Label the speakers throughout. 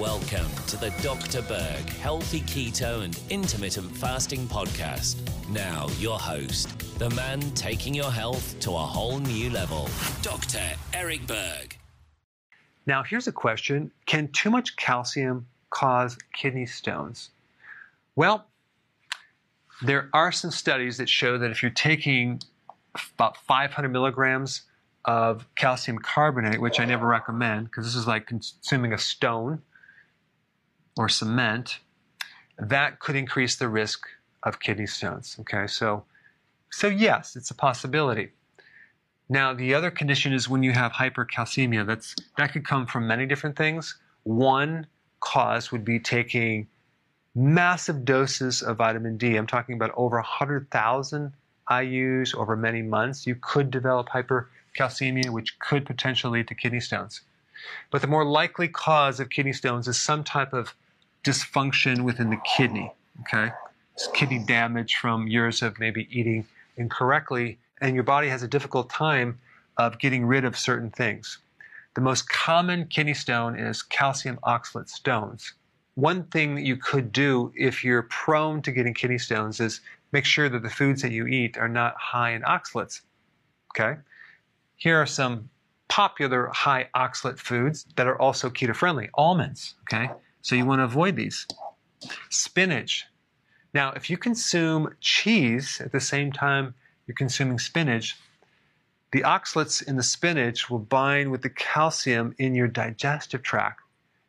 Speaker 1: Welcome to the Dr. Berg Healthy Keto and Intermittent Fasting Podcast. Now, your host, the man taking your health to a whole new level, Dr. Eric Berg.
Speaker 2: Now, here's a question Can too much calcium cause kidney stones? Well, there are some studies that show that if you're taking about 500 milligrams of calcium carbonate, which I never recommend because this is like consuming a stone or cement, that could increase the risk of kidney stones. Okay, so so yes, it's a possibility. Now the other condition is when you have hypercalcemia. That's that could come from many different things. One cause would be taking massive doses of vitamin D. I'm talking about over 100,000 IUs over many months. You could develop hypercalcemia, which could potentially lead to kidney stones. But the more likely cause of kidney stones is some type of dysfunction within the kidney. Okay, it's kidney damage from years of maybe eating incorrectly, and your body has a difficult time of getting rid of certain things. The most common kidney stone is calcium oxalate stones. One thing that you could do if you're prone to getting kidney stones is make sure that the foods that you eat are not high in oxalates. Okay? Here are some popular high oxalate foods that are also keto friendly. Almonds, okay? So you want to avoid these. Spinach. Now, if you consume cheese at the same time you're consuming spinach, the oxalates in the spinach will bind with the calcium in your digestive tract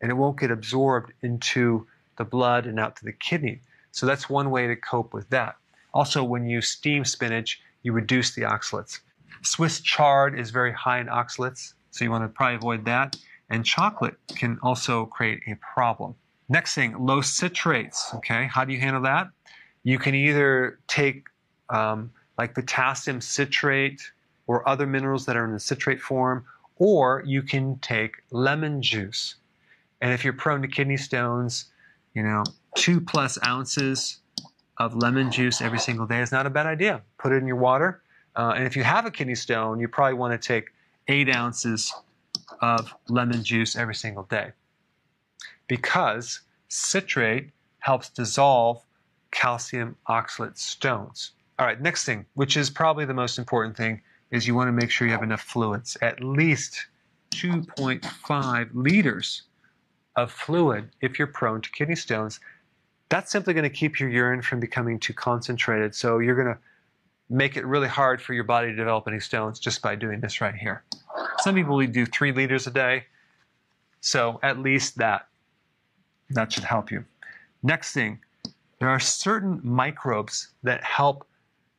Speaker 2: and it won't get absorbed into the blood and out to the kidney. So that's one way to cope with that. Also, when you steam spinach, you reduce the oxalates. Swiss chard is very high in oxalates, so you want to probably avoid that. And chocolate can also create a problem. Next thing, low citrates. Okay, how do you handle that? You can either take um, like potassium citrate or other minerals that are in the citrate form, or you can take lemon juice. And if you're prone to kidney stones, you know, two plus ounces of lemon juice every single day is not a bad idea. Put it in your water uh, and if you have a kidney stone, you probably want to take eight ounces of lemon juice every single day because citrate helps dissolve calcium oxalate stones. All right, next thing, which is probably the most important thing, is you want to make sure you have enough fluids, at least 2.5 liters of fluid if you're prone to kidney stones. That's simply going to keep your urine from becoming too concentrated. So you're going to make it really hard for your body to develop any stones just by doing this right here. Some people do three liters a day, so at least that that should help you. Next thing, there are certain microbes that help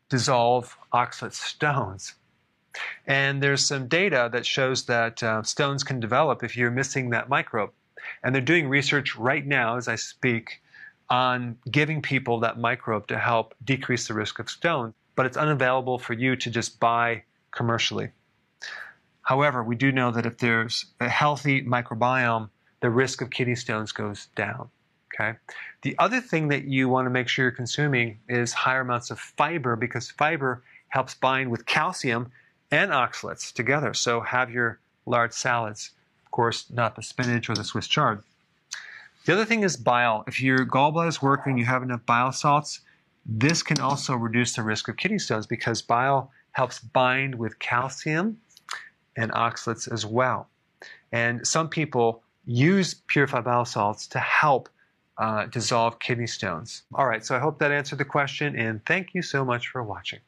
Speaker 2: dissolve oxalate stones. And there's some data that shows that uh, stones can develop if you're missing that microbe. And they're doing research right now as I speak on giving people that microbe to help decrease the risk of stones but it's unavailable for you to just buy commercially. However, we do know that if there's a healthy microbiome, the risk of kidney stones goes down. Okay. The other thing that you want to make sure you're consuming is higher amounts of fiber because fiber helps bind with calcium and oxalates together. So have your large salads. Of course, not the spinach or the Swiss chard. The other thing is bile. If your gallbladder is working, you have enough bile salts, this can also reduce the risk of kidney stones because bile helps bind with calcium and oxalates as well. And some people use purified bile salts to help uh, dissolve kidney stones. All right, so I hope that answered the question, and thank you so much for watching.